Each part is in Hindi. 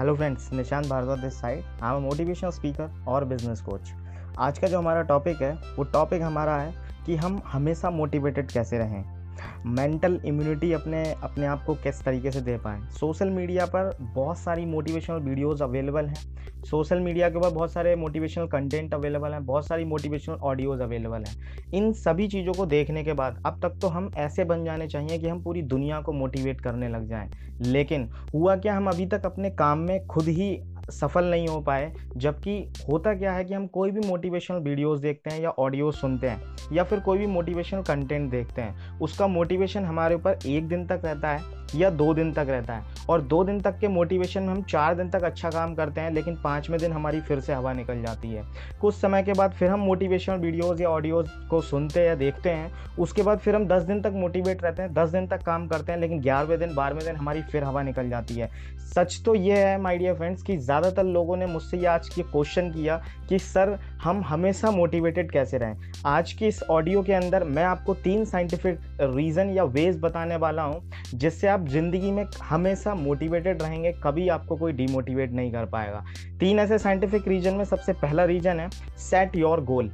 Hello friends Nishant Bhardwaj this side I am motivational speaker और बिज़नेस कोच आज का जो हमारा टॉपिक है, वो टॉपिक हमारा है कि हम हमेशा मोटिवेटेड कैसे रहें। मेंटल इम्यूनिटी अपने अपने आप को किस तरीके से दे पाएँ। सोशल मीडिया पर बहुत सारी मोटिवेशनल वीडियोज़ अवेलेबल हैं। सोशल मीडिया के ऊपर बहुत सारे मोटिवेशनल कंटेंट अवेलेबल हैं, बहुत सारी मोटिवेशनल ऑडियोज़ अवेलेबल हैं। इन सभी चीज़ों को देखने के बाद अब तक तो हम ऐसे बन जाने चाहिए कि हम पूरी दुनिया को मोटिवेट करने लग जाएँ। लेकिन हुआ क्या, हम अभी तक अपने काम में खुद ही सफल नहीं हो पाए, जबकि होता क्या है कि हम कोई भी मोटिवेशनल वीडियोस देखते हैं या ऑडियो सुनते हैं, या फिर कोई भी मोटिवेशनल कंटेंट देखते हैं, उसका मोटिवेशन हमारे ऊपर एक दिन तक रहता है या दो दिन तक रहता है। और दो दिन तक के मोटिवेशन में हम चार दिन तक अच्छा काम करते हैं, लेकिन पाँचवें दिन हमारी फिर से हवा निकल जाती है। कुछ समय के बाद फिर हम मोटिवेशनल वीडियोज़ या ऑडियोज़ को सुनते या देखते हैं, उसके बाद फिर हम दस दिन तक मोटिवेट रहते हैं, दस दिन तक काम करते हैं, लेकिन ग्यारहवें दिन, बारहवें दिन हमारी फिर हवा निकल जाती है। सच तो ये है माई डियर फ्रेंड्स कि ज़्यादातर लोगों ने मुझसे ये आज ये क्वेश्चन किया कि, सर, हम हमेशा मोटिवेटेड कैसे रहें? आज के इस ऑडियो के अंदर मैं आपको तीन साइंटिफिक रीज़न या वेज बताने वाला हूँ, जिससे आप ज़िंदगी में हमेशा मोटिवेटेड रहेंगे, कभी आपको कोई डिमोटिवेट नहीं कर पाएगा। तीन ऐसे साइंटिफिक रीजन में सबसे पहला रीजन है सेट योर गोल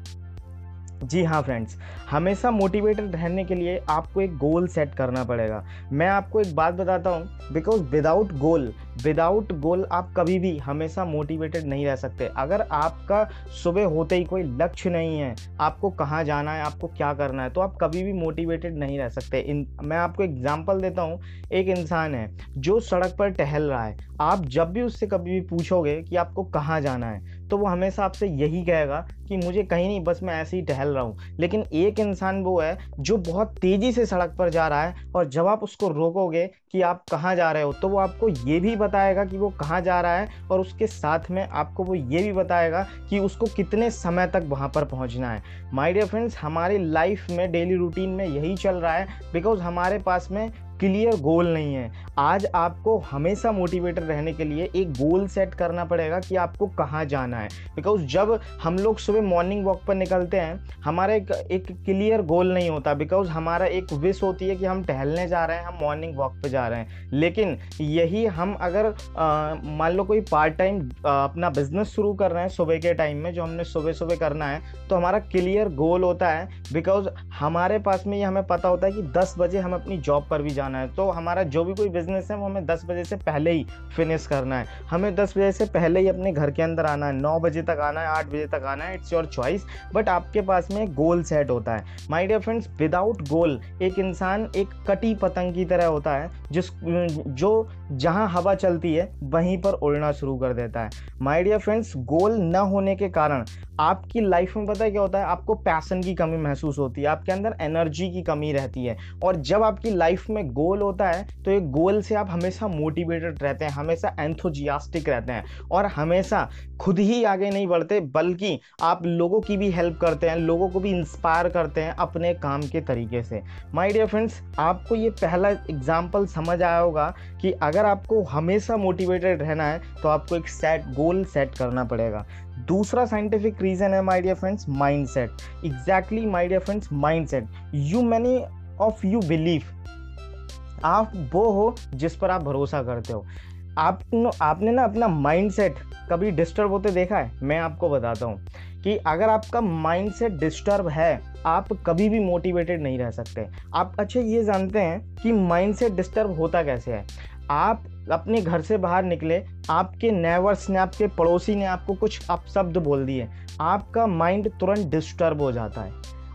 जी हाँ फ्रेंड्स हमेशा मोटिवेटेड रहने के लिए आपको एक गोल सेट करना पड़ेगा। मैं आपको एक बात बताता हूँ because without goal without goal आप कभी भी हमेशा मोटिवेटेड नहीं रह सकते। अगर आपका सुबह होते ही कोई लक्ष्य नहीं है, आपको कहाँ जाना है, आपको क्या करना है तो आप कभी भी मोटिवेटेड नहीं रह सकते। इन, मैं आपको एग्ज़ाम्पल देता हूँ, एक इंसान है, जो सड़क पर टहल रहा है। आप जब भी उससे कभी भी पूछोगे कि आपको कहाँ जाना है तो वो हमेशा आपसे यही कहेगा कि मुझे कहीं नहीं, बस मैं ऐसे ही टहल रहा हूँ। लेकिन एक इंसान वो है जो बहुत तेज़ी से सड़क पर जा रहा है और जब आप उसको रोकोगे कि आप कहाँ जा रहे हो तो वो आपको ये भी बताएगा कि वो कहाँ जा रहा है और उसके साथ में आपको वो ये भी बताएगा कि उसको कितने समय तक वहाँ पर पहुँचना है। माय डियर फ्रेंड्स हमारी लाइफ में डेली रूटीन में यही चल रहा है बिकॉज़ हमारे पास में क्लियर गोल नहीं है। आज आपको हमेशा मोटिवेटेड रहने के लिए एक गोल सेट करना पड़ेगा कि आपको कहाँ जाना है। बिकॉज़ जब हम लोग सुबह मॉर्निंग वॉक पर निकलते हैं, हमारा एक एक क्लियर गोल नहीं होता। बिकॉज़ हमारा एक विश होती है कि हम टहलने जा रहे हैं, हम मॉर्निंग वॉक पर जा रहे हैं। लेकिन यही हम अगर मान लो कोई पार्ट टाइम अपना बिज़नेस शुरू कर रहे हैं सुबह के टाइम में, जो हमने सुबह सुबह करना है तो हमारा क्लियर गोल होता है। बिकॉज़ हमारे पास में ये हमें पता होता है कि दस बजे हम अपनी जॉब पर भी जा जाना है। तो हमारा जो भी कोई बिज़नेस है, वो हमें दस बजे से पहले ही फिनिश करना है। हमें दस बजे से पहले ही अपने घर के अंदर आना है। नौ बजे तक आना है, आठ बजे तक आना है। इट्स योर चॉइस बट आपके पास में गोल सेट होता है। My dear friends without goal एक इंसान एक कटी पतंग की तरह होता है, जिस, जो जहाँ हवा चलती है, वहीं पर उड़ना शुरू कर देता है। माई डियर फ्रेंड्स गोल न होने के कारण आपकी लाइफ में पता है क्या होता है? आपको पैसन की कमी महसूस होती है, आपके अंदर एनर्जी की कमी रहती है। और जब आपकी लाइफ में गोल होता है तो एक गोल से आप हमेशा मोटिवेटेड रहते हैं, हमेशा एंथोजियास्टिक रहते हैं और हमेशा खुद ही आगे नहीं बढ़ते, बल्कि आप लोगों की भी हेल्प करते हैं, लोगों को भी इंस्पायर करते हैं अपने काम के तरीके से। माय डियर फ्रेंड्स आपको ये पहला एग्ज़ाम्पल समझ आया होगा कि अगर आपको हमेशा मोटिवेटेड रहना है तो आपको एक सेट गोल सेट करना पड़ेगा। दूसरा साइंटिफिक रीजन है my dear friends mind set exactly my dear friends mind set you many of you believe आप वो हो जिस पर आप भरोसा करते हो। आप न, आपने ना अपना माइंड सेट कभी डिस्टर्ब होते देखा है? मैं आपको बताता हूँ कि अगर आपका माइंड सेट डिस्टर्ब है आप कभी भी मोटिवेटेड नहीं रह सकते। आप अच्छा ये जानते हैं कि माइंड सेट डिस्टर्ब होता कैसे है? आप अपने घर से बाहर निकले, आपके नेवर्स ने आपके पड़ोसी ने आपको कुछ अपशब्द बोल दिए। आपका माइंड तुरंत डिस्टर्ब हो जाता है।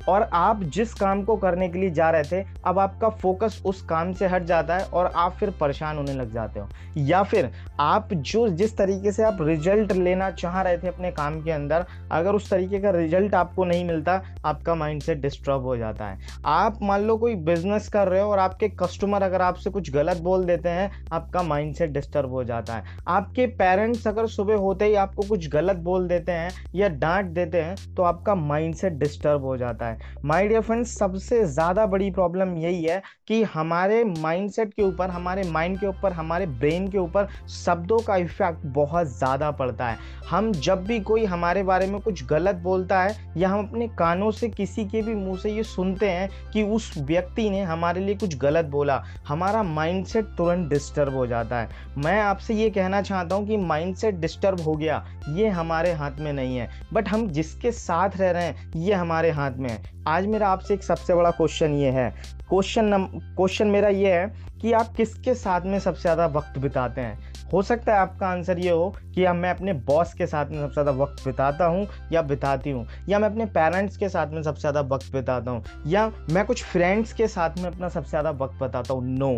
और आप जिस काम को करने के लिए जा रहे थे, अब आपका फोकस उस काम से हट जाता है और आप फिर परेशान होने लग जाते हो। या फिर आप जो, जिस तरीके से आप रिज़ल्ट लेना चाह रहे थे अपने काम के अंदर, अगर उस तरीके का रिज़ल्ट आपको नहीं मिलता, आपका माइंड सेट डिस्टर्ब हो जाता है। आप मान लो कोई बिज़नेस कर रहे हो और आपके कस्टमर अगर आपसे कुछ गलत बोल देते हैं, आपका माइंड सेट डिस्टर्ब हो जाता है। आपके पेरेंट्स अगर सुबह होते ही आपको कुछ गलत बोल देते हैं या डांट देते हैं तो आपका माइंड सेट डिस्टर्ब हो जाता है। है। माय डियर फ्रेंड्स सबसे ज़्यादा बड़ी प्रॉब्लम यही है कि हमारे माइंडसेट के ऊपर, हमारे माइंड के ऊपर, हमारे ब्रेन के ऊपर शब्दों का इफ़ेक्ट बहुत ज़्यादा पड़ता है। हम जब भी कोई हमारे बारे में कुछ गलत बोलता है या हम अपने कानों से किसी के भी मुँह से ये सुनते हैं कि उस व्यक्ति ने हमारे लिए कुछ गलत बोला, हमारा माइंडसेट तुरंत डिस्टर्ब हो जाता है। मैं आपसे ये कहना चाहता हूँ कि माइंडसेट डिस्टर्ब हो गया, ये हमारे हाथ में नहीं है। बट हम जिसके साथ रह रहे हैं, ये हमारे हाथ में है। आज मेरा आपसे एक सबसे बड़ा क्वेश्चन ये है। क्वेश्चन क्वेश्चन मेरा ये है कि आप किसके साथ में सबसे ज़्यादा वक्त बिताते हैं? हो सकता है आपका आंसर ये हो कि अब मैं अपने बॉस के साथ में सबसे ज़्यादा वक्त बिताता हूँ या बिताती हूँ, या मैं अपने पेरेंट्स के साथ में सबसे ज़्यादा वक्त बिताता हूँ, या मैं कुछ फ्रेंड्स के साथ में अपना सबसे ज़्यादा वक्त बताता हूँ? नो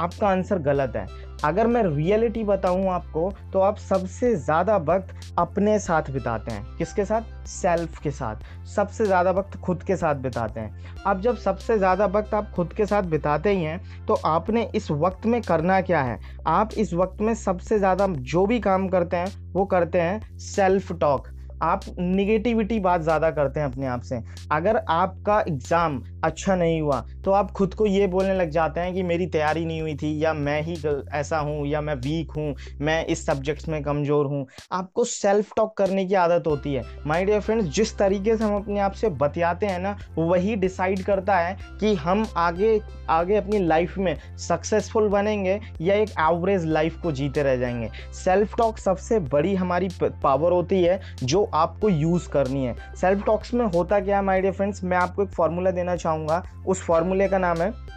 आपका आंसर गलत है। अगर मैं रियलिटी बताऊँ आपको तो आप सबसे ज़्यादा वक्त अपने साथ बिताते हैं। किसके साथ? सेल्फ के साथ। सबसे ज़्यादा वक्त खुद के साथ बिताते हैं। अब जब सबसे ज़्यादा वक्त आप खुद के साथ बिताते ही हैं तो आपने इस वक्त में करना क्या है? आप इस वक्त में सबसे ज़्यादा जो भी काम करते हैं, वो करते हैं सेल्फ टॉक। आप निगेटिविटी बात ज़्यादा करते हैं अपने आप से। अगर आपका एग्ज़ाम अच्छा नहीं हुआ। तो आप खुद को ये बोलने लग जाते हैं कि मेरी तैयारी नहीं हुई थी, या मैं ही ऐसा हूँ, या मैं वीक हूँ, मैं इस सब्जेक्ट्स में कमज़ोर हूँ। आपको सेल्फ टॉक करने की आदत होती है। माय डियर फ्रेंड्स जिस तरीके से हम अपने आप से बतियाते हैं ना, वही डिसाइड करता है कि हम आगे आगे अपनी लाइफ में सक्सेसफुल बनेंगे, या एक एवरेज लाइफ को जीते रह जाएँगे। सेल्फ टॉक सबसे बड़ी हमारी पावर होती है, जो आपको यूज़ करनी है। सेल्फ टॉक्स में होता क्या है माय डियर फ्रेंड्स मैं आपको एक फॉर्मूला देना चाहूँगा उस फॉर्मूले का नाम है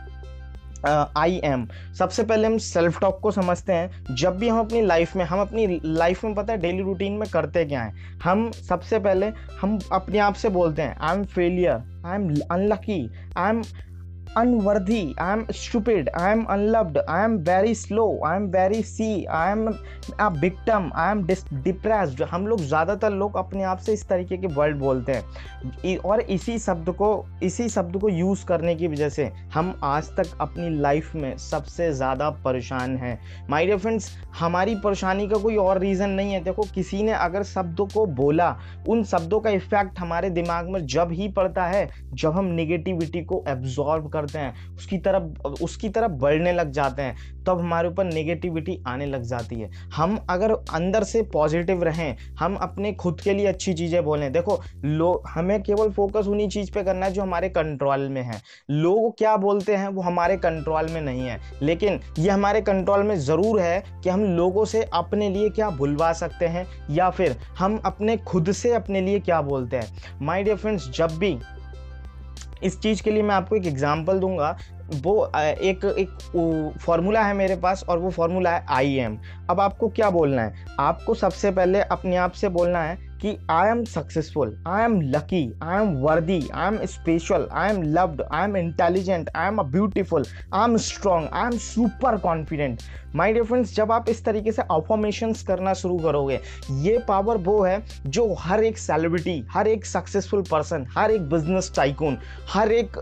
आई uh, एम सबसे पहले हम सेल्फ टॉक को समझते हैं। जब भी हम अपनी लाइफ में हम अपनी लाइफ में पता है डेली रूटीन में करते क्या हैं? हम सबसे पहले हम अपने आप से बोलते हैं I am failure I am unlucky I am unworthy, I am stupid, I am unloved, I am very slow, I am very see, I am a victim, I am depressed. हम लोग ज़्यादातर लोग अपने आप से इस तरीके के वर्ड बोलते हैं। और इसी शब्द को इसी शब्द को यूज़ करने की वजह से हम आज तक अपनी लाइफ में सबसे ज़्यादा परेशान हैं। माय डियर फ्रेंड्स हमारी परेशानी का कोई और रीज़न नहीं है। देखो किसी ने अगर शब्दों को बोला उन शब्दों का इफ़ेक्ट हमारे दिमाग में जब ही पड़ता है जब हम निगेटिविटी को एब्जॉर्व कर करते हैं, उसकी तरफ़ उसकी तरफ़ बढ़ने लग जाते हैं, तब हमारे ऊपर नेगेटिविटी आने लग जाती है। हम अगर अंदर से पॉजिटिव रहें, हम अपने खुद के लिए अच्छी चीज़ें बोलें। देखो लोग हमें केवल फोकस उन्हीं चीज़ पे करना है जो हमारे कंट्रोल में है। लोग क्या बोलते हैं, वो हमारे कंट्रोल में नहीं है। लेकिन ये हमारे कंट्रोल में ज़रूर है कि हम लोगों से अपने लिए क्या बुलवा सकते हैं, या फिर हम अपने खुद से अपने लिए क्या बोलते हैं। माय डियर फ्रेंड्स जब भी इस चीज़ के लिए मैं आपको एक एग्ज़ाम्पल दूँगा। वो एक एक फॉर्मूला है मेरे पास और वो फॉर्मूला है आई एम अब आपको क्या बोलना है? आपको सबसे पहले अपने आप से बोलना है कि I am successful I am lucky I am worthy I am special I am loved I am intelligent I am a beautiful I am strong I am super confident my dear friends जब आप इस तरीके से अफॉर्मेशन करना शुरू करोगे, ये पावर वो है जो हर एक सेलिब्रिटी हर एक सक्सेसफुल पर्सन हर एक बिज़नेस टाइकून हर एक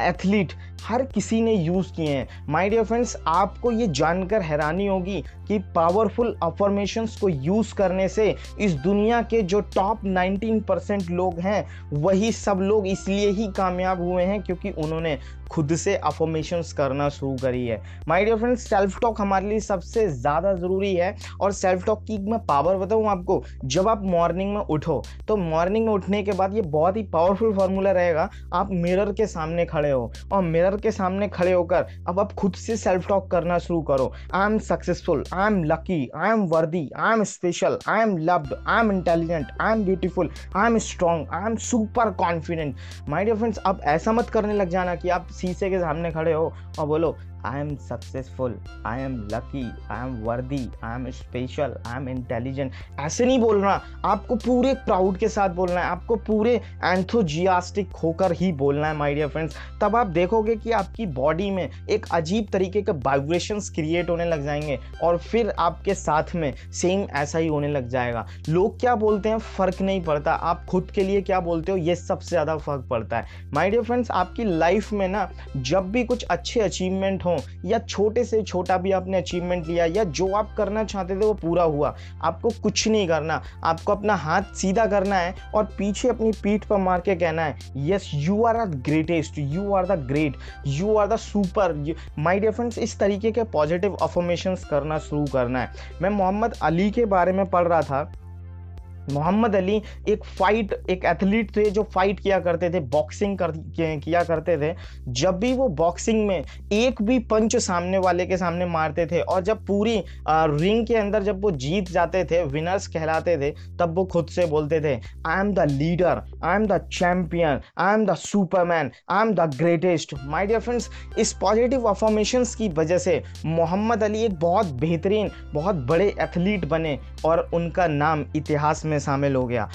एथलीट हर किसी ने यूज़ किए हैं। माय डियर फ्रेंड्स आपको ये जानकर हैरानी होगी कि पावरफुल अफॉर्मेशंस को यूज़ करने से इस दुनिया के जो टॉप 19 परसेंट लोग हैं, वही सब लोग इसलिए ही कामयाब हुए हैं क्योंकि उन्होंने खुद से अफॉर्मेशंस करना शुरू करी है। My dear friends self talk हमारे लिए सबसे ज़्यादा ज़रूरी है और सेल्फ टॉक की मैं पावर बताऊँ आपको, जब आप मॉर्निंग में उठो तो मॉर्निंग में उठने के बाद ये बहुत ही पावरफुल फार्मूला रहेगा, आप मिरर के सामने खड़े हो और मिरर के सामने खड़े होकर अब आप खुद से सेल्फ टॉक करना शुरू करो। I am successful I am lucky I am worthy I am special I am loved I am intelligent I am beautiful I am strong I am super confident my dear friends अब ऐसा मत करने लग जाना कि आप शीशे के सामने खड़े हो और बोलो I am successful I am lucky I am worthy I am special I am intelligent ऐसे नहीं बोलना, आपको पूरे प्राउड के साथ बोलना है, आपको पूरे एंथोजियास्टिक होकर ही बोलना है माय डियर फ्रेंड्स तब आप देखोगे कि आपकी बॉडी में एक अजीब तरीके के वाइब्रेशंस क्रिएट होने लग जाएँगे और फिर आपके साथ में सेम ऐसा ही होने लग जाएगा। लोग क्या बोलते हैं? फ़र्क नहीं पड़ता। आप खुद के लिए क्या बोलते हो? ये सबसे ज़्यादा फ़र्क पड़ता है। माय डियर फ्रेंड्स आपकी लाइफ में ना, जब भी कुछ अच्छे अचीवमेंट हो, या छोटे से छोटा भी आपने अचीवमेंट लिया, या जो आप करना चाहते थे वो पूरा हुआ। आपको कुछ नहीं करना, आपको अपना हाथ सीधा करना है और पीछे अपनी पीठ पर मार के कहना है yes you are the greatest you are the great you are the super my dear friends इस तरीके के पॉजिटिव अफॉर्मेशन करना शुरू करना है। मैं मोहम्मद अली के बारे में पढ़ रहा था। मोहम्मद अली एक फाइट एक एथलीट थे जो फाइट किया करते थे बॉक्सिंग कर किया करते थे। जब भी वो बॉक्सिंग में एक भी पंच सामने वाले के सामने मारते थे और जब पूरी रिंग के अंदर जब वो जीत जाते थे विनर्स कहलाते थे, तब वो खुद से बोलते थे I am the leader I am the champion I am the superman I am the greatest my dear friends इस पॉजिटिव अफॉर्मेशन की वजह से मोहम्मद अली एक बहुत बेहतरीन, बहुत बड़े एथलीट बने और उनका नाम इतिहास में में शामिल हो गया।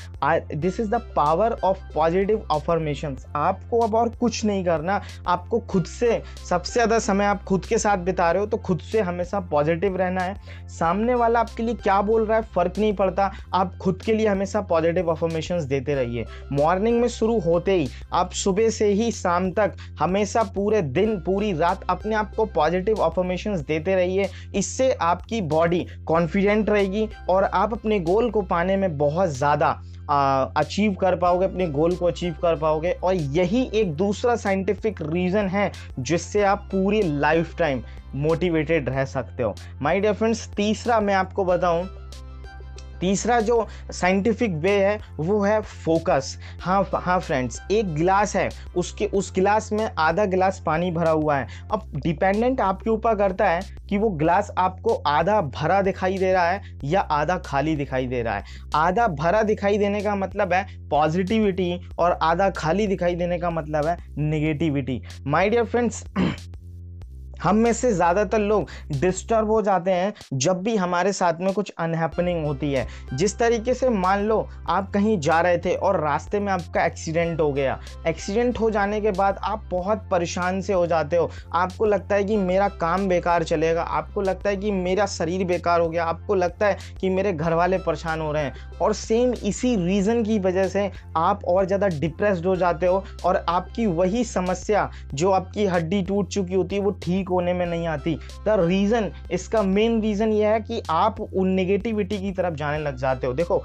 This is the power of positive affirmation आपको अब और कुछ नहीं करना। आपको खुद से, सबसे ज़्यादा समय आप खुद के साथ बिता रहे हो तो खुद से हमेशा पॉजिटिव रहना है। सामने वाला आपके लिए क्या बोल रहा है, फ़र्क नहीं पड़ता। आप खुद के लिए हमेशा पॉजिटिव अफर्मेशन देते रहिए। मॉर्निंग में शुरू होते ही, आप सुबह से ही शाम तक हमेशा पूरे दिन, पूरी रात अपने आप को पॉजिटिव अफर्मेशन देते रहिए। इससे आपकी बॉडी कॉन्फिडेंट रहेगी और आप अपने गोल को पाने में बहुत ज़्यादा अचीव कर पाओगे, अपने गोल को अचीव कर पाओगे और यही एक दूसरा साइंटिफिक रीज़न है जिससे आप पूरी लाइफ टाइम मोटिवेटेड रह सकते हो। माय डियर फ्रेंड्स तीसरा मैं आपको बताऊँ तीसरा जो साइंटिफिक वे है, वो है फोकस हाँ हाँ फ्रेंड्स एक गिलास है, उसके, उस गिलास में आधा गिलास पानी भरा हुआ है। अब डिपेंडेंट आपके ऊपर करता है कि वो गिलास आपको आधा भरा दिखाई दे रहा है या आधा खाली दिखाई दे रहा है। आधा भरा दिखाई देने का मतलब है पॉजिटिविटी और आधा खाली दिखाई देने का मतलब है निगेटिविटी माय डियर फ्रेंड्स हम में से ज़्यादातर लोग डिस्टर्ब हो जाते हैं जब भी हमारे साथ में कुछ अनहैपनिंग होती है। जिस तरीके से मान लो आप कहीं जा रहे थे और रास्ते में आपका एक्सीडेंट हो गया। एक्सीडेंट हो जाने के बाद आप बहुत परेशान से हो जाते हो। आपको लगता है कि मेरा काम बेकार चलेगा, आपको लगता है कि मेरा शरीर बेकार हो गया, आपको लगता है कि मेरे घर वाले परेशान हो रहे हैं। और सेम इसी रीज़न की वजह से आप और ज़्यादा डिप्रेस्ड हो जाते हो और आपकी वही समस्या जो आपकी हड्डी टूट चुकी होती है, वो ठीक ठीक होने में नहीं आती। द रीज़न इसका मेन रीज़न यह है कि आप उन नेगेटिविटी की तरफ़ जाने लग जाते हो। देखो,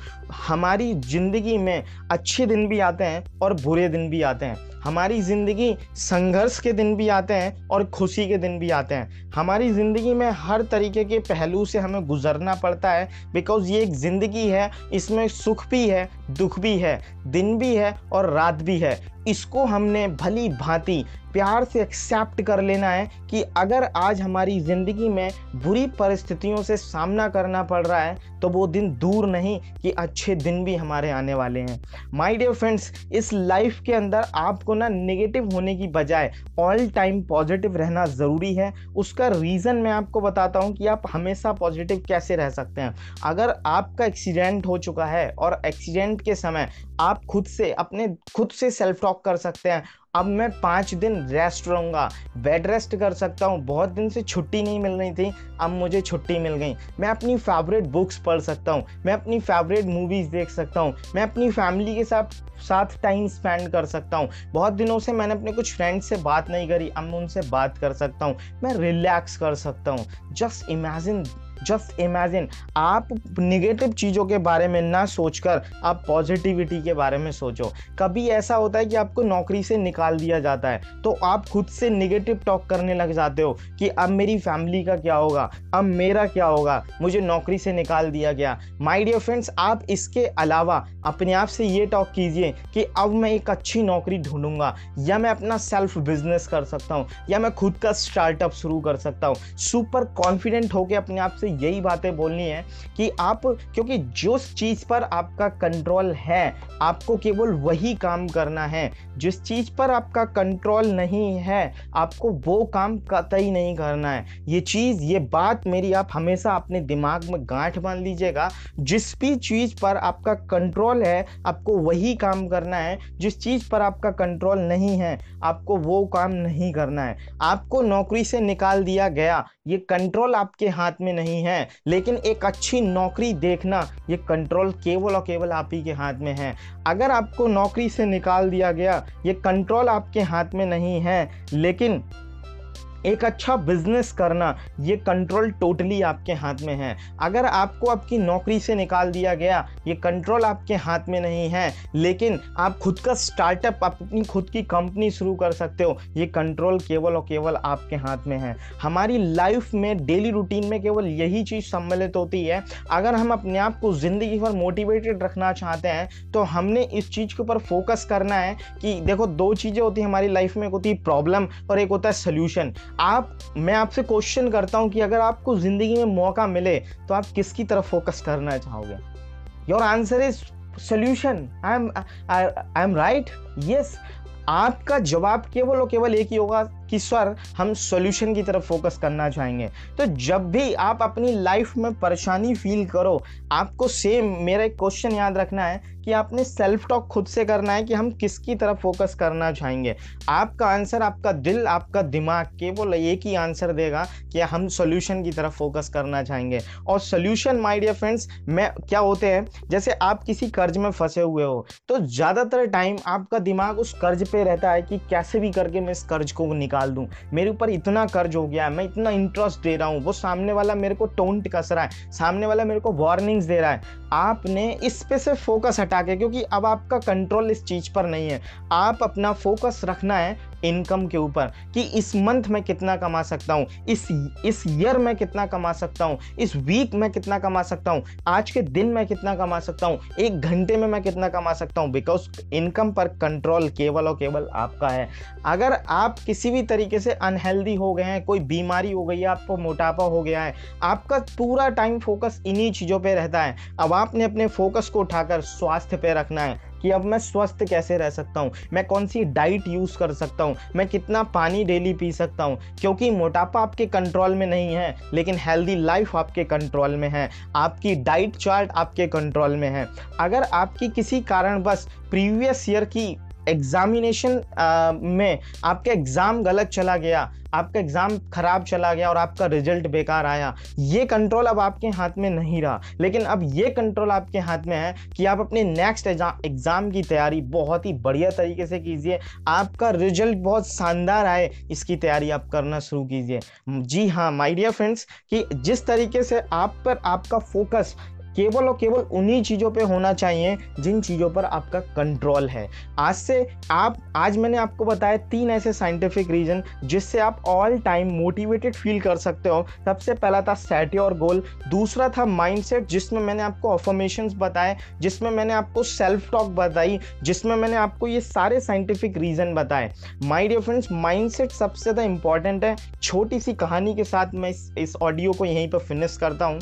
हमारी ज़िंदगी में अच्छे दिन भी आते हैं और बुरे दिन भी आते हैं। हमारी ज़िंदगी संघर्ष के दिन भी आते हैं और खुशी के दिन भी आते हैं। हमारी ज़िंदगी में हर तरीके के पहलू से हमें गुजरना पड़ता है बिकॉज़ ये एक ज़िंदगी है, इसमें सुख भी है, दुख भी है, दिन भी है और रात भी है। इसको हमने भली भांति, प्यार से एक्सेप्ट कर लेना है कि अगर आज हमारी ज़िंदगी में बुरी परिस्थितियों से सामना करना पड़ रहा है तो वो दिन दूर नहीं कि अच्छे दिन भी हमारे आने वाले हैं। माय डियर फ्रेंड्स इस लाइफ के अंदर आपको ना नेगेटिव होने की बजाय ऑल टाइम पॉजिटिव रहना ज़रूरी है। उसका रीज़न मैं आपको बताता हूँ कि आप हमेशा पॉजिटिव कैसे रह सकते हैं। अगर आपका एक्सीडेंट हो चुका है और एक्सीडेंट के समय आप खुद से अपने, खुद से सेल्फ टॉक कर सकते हैं अब मैं पाँच दिन रेस्ट रहूँगा। बेड रेस्ट कर सकता हूँ। बहुत दिन से छुट्टी नहीं मिल रही थी। अब मुझे छुट्टी मिल गई। मैं अपनी फेवरेट बुक्स पढ़ सकता हूँ। मैं अपनी फेवरेट मूवीज़ देख सकता हूँ। मैं अपनी फैमिली के साथ साथ टाइम स्पेंड कर सकता हूँ। बहुत दिनों से मैंने अपने कुछ फ्रेंड्स से बात नहीं करी। अब मैं उनसे बात कर सकता हूँ। मैं रिलैक्स कर सकता हूँ। जस्ट इमेजिन जस्ट इमेजिन, आप निगेटिव चीज़ों के बारे में ना सोचकर आप पॉजिटिविटी के बारे में सोचो। कभी ऐसा होता है कि आपको नौकरी से निकाल दिया जाता है तो आप खुद से निगेटिव टॉक करने लग जाते हो कि अब मेरी फैमिली का क्या होगा, अब मेरा क्या होगा, मुझे नौकरी से निकाल दिया गया। माय डियर फ्रेंड्स आप इसके अलावा अपने आप से ये टॉक कीजिए कि अब मैं एक अच्छी नौकरी ढूंढूँगा, या मैं अपना सेल्फ बिज़नेस कर सकता हूँ, या मैं खुद का स्टार्टअप शुरू कर सकता हूँ। सुपर कॉन्फिडेंट होकर अपने आप से यही बातें बोलनी है कि आप, क्योंकि जिस चीज़ पर आपका कंट्रोल है, आपको केवल वही काम करना है। जिस चीज़ पर आपका कंट्रोल नहीं है, आपको वो काम कतई नहीं करना है। ये चीज़, ये बात मेरी आप हमेशा अपने दिमाग में गांठ बाँध लीजिएगा। जिस भी चीज़ पर आपका कंट्रोल है, आपको वही काम करना है। जिस चीज़ पर आपका कंट्रोल नहीं है, आपको वो काम नहीं करना है। आपको नौकरी से निकाल दिया गया। ये कंट्रोल आपके हाथ में नहीं है, लेकिन एक अच्छी नौकरी देखना ये कंट्रोल केवल और केवल आप ही के हाथ में है। अगर आपको नौकरी से निकाल दिया गया, ये कंट्रोल आपके हाथ में नहीं है, लेकिन एक अच्छा बिज़नेस करना, ये कंट्रोल टोटली आपके हाथ में है। अगर आपको आपकी नौकरी से निकाल दिया गया, ये कंट्रोल आपके हाथ में नहीं है, लेकिन आप खुद का स्टार्टअप अपनी खुद की कंपनी शुरू कर सकते हो, ये कंट्रोल केवल और केवल आपके हाथ में है। हमारी लाइफ में डेली रूटीन में केवल यही चीज़ सम्मिलित होती है, अगर हम अपने आप को ज़िंदगी भर मोटिवेटेड रखना चाहते हैं तो हमने इस चीज़ के ऊपर फोकस करना है कि देखो, दो चीज़ें होती हैं हमारी लाइफ में, एक होती है प्रॉब्लम और एक होता है सोल्यूशन आप, मैं आपसे क्वेश्चन करता हूँ कि अगर आपको ज़िंदगी में मौका मिले तो आप किसकी तरफ़ फोकस करना चाहोगे? Your answer is solution I am I am right yes आपका जवाब केवल और केवल एक ही होगा कि सर हम सॉल्यूशन की तरफ़ फोकस करना चाहेंगे। तो जब भी आप अपनी लाइफ में परेशानी फील करो, आपको सेम मेरा एक क्वेश्चन याद रखना है कि आपने सेल्फ टॉक खुद से करना है कि हम किसकी तरफ़ फोकस करना चाहेंगे। आपका आंसर आपका दिल, आपका दिमाग केवल एक ही आंसर देगा कि हम सोल्यूशन की तरफ़ फोकस करना चाहेंगे। और सोल्यूशन माय डियर फ्रेंड्स में, क्या होते हैं? जैसे आप किसी कर्ज में फंसे हुए हो तो ज़्यादातर टाइम आपका दिमाग उस कर्ज पे रहता है कि कैसे भी करके मैं इस कर्ज को निकाल। दूँ। मेरे ऊपर इतना कर्ज हो गया है, मैं इतना इंटरेस्ट दे रहा हूँ। वो सामने वाला मेरे को टोंट कस रहा है, सामने वाला मेरे को वार्निंग्स दे रहा है। आपने इस पे से फोकस हटा के, क्योंकि अब आपका कंट्रोल इस चीज़ पर नहीं है। आप अपना फोकस रखना है इनकम के ऊपर कि इस मंथ में कितना कमा सकता हूँ, इस इस ईयर में कितना कमा सकता हूँ, इस वीक में कितना कमा सकता हूँ, आज के दिन में कितना कमा सकता हूँ, एक घंटे में मैं कितना कमा सकता हूँ बिकॉज़ इनकम पर कंट्रोल केवल और केवल आपका है। अगर आप किसी भी तरीके से अनहेल्दी हो गए हैं, कोई बीमारी हो गई है, आपको मोटापा हो गया है, आपका पूरा टाइम फोकस इन्हीं चीज़ों पर रहता है। अब आपने अपने फोकस को उठाकर स्वास्थ्य पे रखना है। कि अब मैं स्वस्थ कैसे रह सकता हूँ? मैं कौन सी डाइट यूज़ कर सकता हूँ? मैं कितना पानी डेली पी सकता हूँ? क्योंकि मोटापा आपके कंट्रोल में नहीं है, लेकिन हेल्दी लाइफ आपके कंट्रोल में है। आपकी डाइट चार्ट आपके कंट्रोल में है। अगर आपकी किसी कारणवश प्रीवियस ईयर की एग्जामिनेशन में आपका एग्ज़ाम गलत चला गया, आपका एग्ज़ाम ख़राब चला गया और आपका रिज़ल्ट बेकार आया, ये कंट्रोल अब आपके हाथ में नहीं रहा। लेकिन अब ये कंट्रोल आपके हाथ में है कि आप अपने नेक्स्ट एग्ज़ाम की तैयारी बहुत ही बढ़िया तरीके से कीजिए, आपका रिज़ल्ट बहुत शानदार आए, इसकी तैयारी आप करना शुरू कीजिए। जी हाँ माय डियर फ्रेंड्स कि जिस तरीके से आप पर आपका फोकस केवल और केवल उन्हीं चीज़ों पे होना चाहिए जिन चीज़ों पर आपका कंट्रोल है। आज से आप, आज मैंने आपको बताया तीन ऐसे साइंटिफिक रीजन जिससे आप ऑल टाइम मोटिवेटेड फील कर सकते हो। सबसे पहला था सेट योर गोल दूसरा था माइंडसेट जिसमें मैंने आपको ऑफर्मेशन बताए, जिसमें मैंने आपको सेल्फ टॉक बताई, जिसमें मैंने आपको ये सारे साइंटिफिक रीजन बताए। माई डियर फ्रेंड्स माइंडसेट सबसे ज़्यादा इंपॉर्टेंट है। छोटी सी कहानी के साथ मैं इस ऑडियो को यहीं पर फिनिश करता हूँ।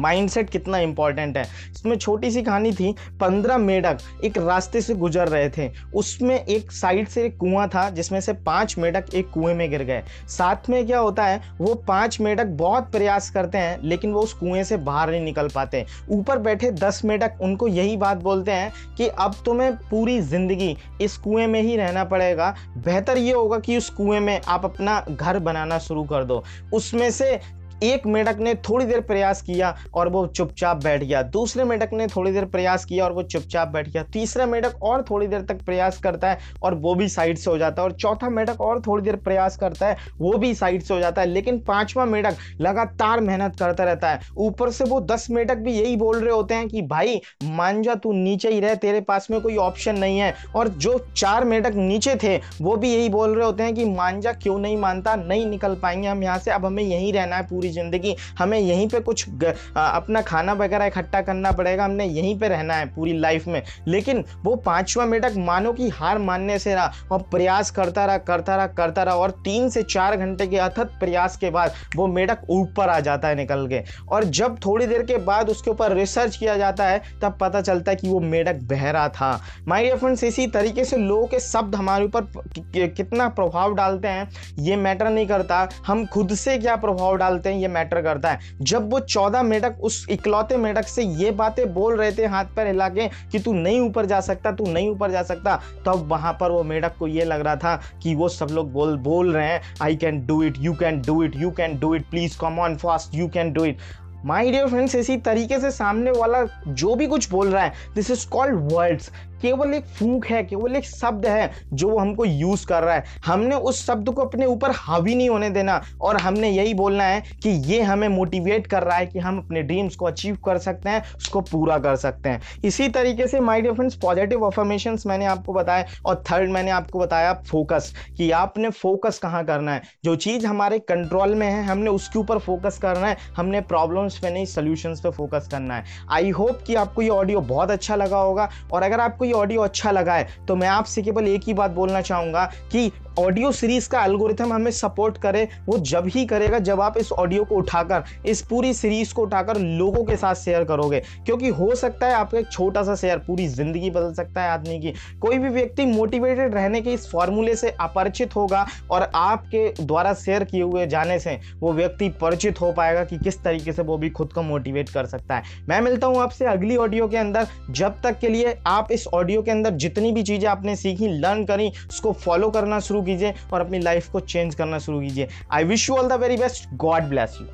माइंडसेट कितना इंपॉर्टेंट है। इसमें छोटी सी कहानी थी, पंद्रह मेढक एक रास्ते से गुजर रहे थे। उसमें एक साइड से एक कुआँ था, जिसमें से पाँच मेढक एक कुएँ में गिर गए। साथ में क्या होता है, वो पाँच मेढक बहुत प्रयास करते हैं, लेकिन वो उस कुएँ से बाहर नहीं निकल पाते। ऊपर बैठे दस मेढक उनको यही बात बोलते हैं कि अब तुम्हें पूरी ज़िंदगी इस कुएँ में ही रहना पड़ेगा। बेहतर ये होगा कि उस कुएँ में आप अपना घर बनाना शुरू कर दो। उसमें से एक मेढक ने थोड़ी देर प्रयास किया और वो चुपचाप बैठ गया। दूसरे मेढक ने थोड़ी देर प्रयास किया और वो चुपचाप बैठ गया। तीसरा मेढक और थोड़ी देर तक प्रयास करता है और वो भी साइड से हो जाता है। और चौथा मेढक और थोड़ी देर प्रयास करता है, वो भी साइड से हो जाता है। लेकिन पांचवा मेढक लगातार मेहनत करता रहता है। ऊपर से वो दस मेढक भी यही बोल रहे होते हैं कि, भाई मान जा तू नीचे ही रह, तेरे पास में कोई ऑप्शन नहीं है। और जो चार मेढक नीचे थे, वो भी यही बोल रहे होते हैं कि मान जा क्यों नहीं मानता? नहीं निकल पाएँगे हम यहाँ से। अब हमें यहीं रहना है पूरी ज़िंदगी। हमें यहीं पे कुछ ग, आ, अपना खाना वगैरह इकट्ठा करना पड़ेगा हमने यहीं पे रहना है पूरी लाइफ में। लेकिन वो पांचवा मेढक मानो कि हार मानने से रहा और प्रयास करता रहा करता रहा करता रहा और तीन से चार घंटे के अथक प्रयास के बाद वो मेढक ऊपर आ जाता है निकल के। और जब थोड़ी देर के बाद उसके ऊपर रिसर्च किया जाता है तब पता चलता है कि वो मेढक बहरा था। माई डियर फ्रेंड्स इसी तरीके से लोगों के शब्द हमारे ऊपर कितना प्रभाव डालते हैं ये मैटर नहीं करता। हम खुद से क्या प्रभाव डालते हैं ये मैटर करता है। जब वो चौदह मेढक, उस इकलौते मेढक से ये बातें बोल रहे थे हाथ पैर हिला के कि तू नहीं ऊपर जा सकता, तू नहीं ऊपर जा सकता, तब तो वहाँ पर वो मेढक को ये लग रहा था कि वो सब लोग बोल बोल रहे हैं I can do it you can do it you can do it please come on fast you can do it my dear friends इसी तरीके से सामने वाला जो भी कुछ बोल रहा है दिस इज़ कॉल्ड वर्ड्स केवल एक फूक है, केवल एक शब्द है जो वो हमको यूज़ कर रहा है। हमने उस शब्द को अपने ऊपर हावी नहीं होने देना और हमने यही बोलना है कि ये हमें मोटिवेट कर रहा है कि हम अपने ड्रीम्स को अचीव कर सकते हैं, उसको पूरा कर सकते हैं। इसी तरीके से my dear friends positive affirmation मैंने आपको बताया और थर्ड मैंने आपको बताया फोकस कि आपने फोकस कहाँ करना है? जो चीज़ हमारे कंट्रोल में है, हमने उसके ऊपर फोकस करना है, हमने प्रॉब्लम्स पे नहीं सोल्यूशंस पे फोकस करना है। आई होप कि आपको ये ऑडियो बहुत अच्छा लगा होगा और अगर आपको ये ऑडियो अच्छा लगा है। तो मैं आपसे केवल एक ही बात बोलना चाहूँगा कि ऑडियो सीरीज़ का एल्गोरिथम हमें सपोर्ट करे, वो जब ही करेगा, जब आप इस ऑडियो को उठाकर, इस पूरी सीरीज़ को उठाकर लोगों के साथ शेयर करोगे। क्योंकि हो सकता है आपका एक छोटा सा शेयर पूरी ज़िंदगी बदल सकता है आदमी की। कोई भी व्यक्ति मोटिवेटेड रहने के इस फॉर्मूले से अपरिचित होगा और आपके द्वारा शेयर किए हुए जाने से वो व्यक्ति परिचित हो पाएगा कि किस तरीके से वो भी खुद को मोटिवेट कर सकता है। मैं मिलता हूँ आपसे अगली ऑडियो के अंदर। जब तक के लिए आप इस ऑडियो के अंदर जितनी भी चीज़ें आपने सीखी लर्न करी, उसको फॉलो करना शुरू कीजिए और अपनी लाइफ को चेंज करना शुरू कीजिए। I wish you all the very best God bless you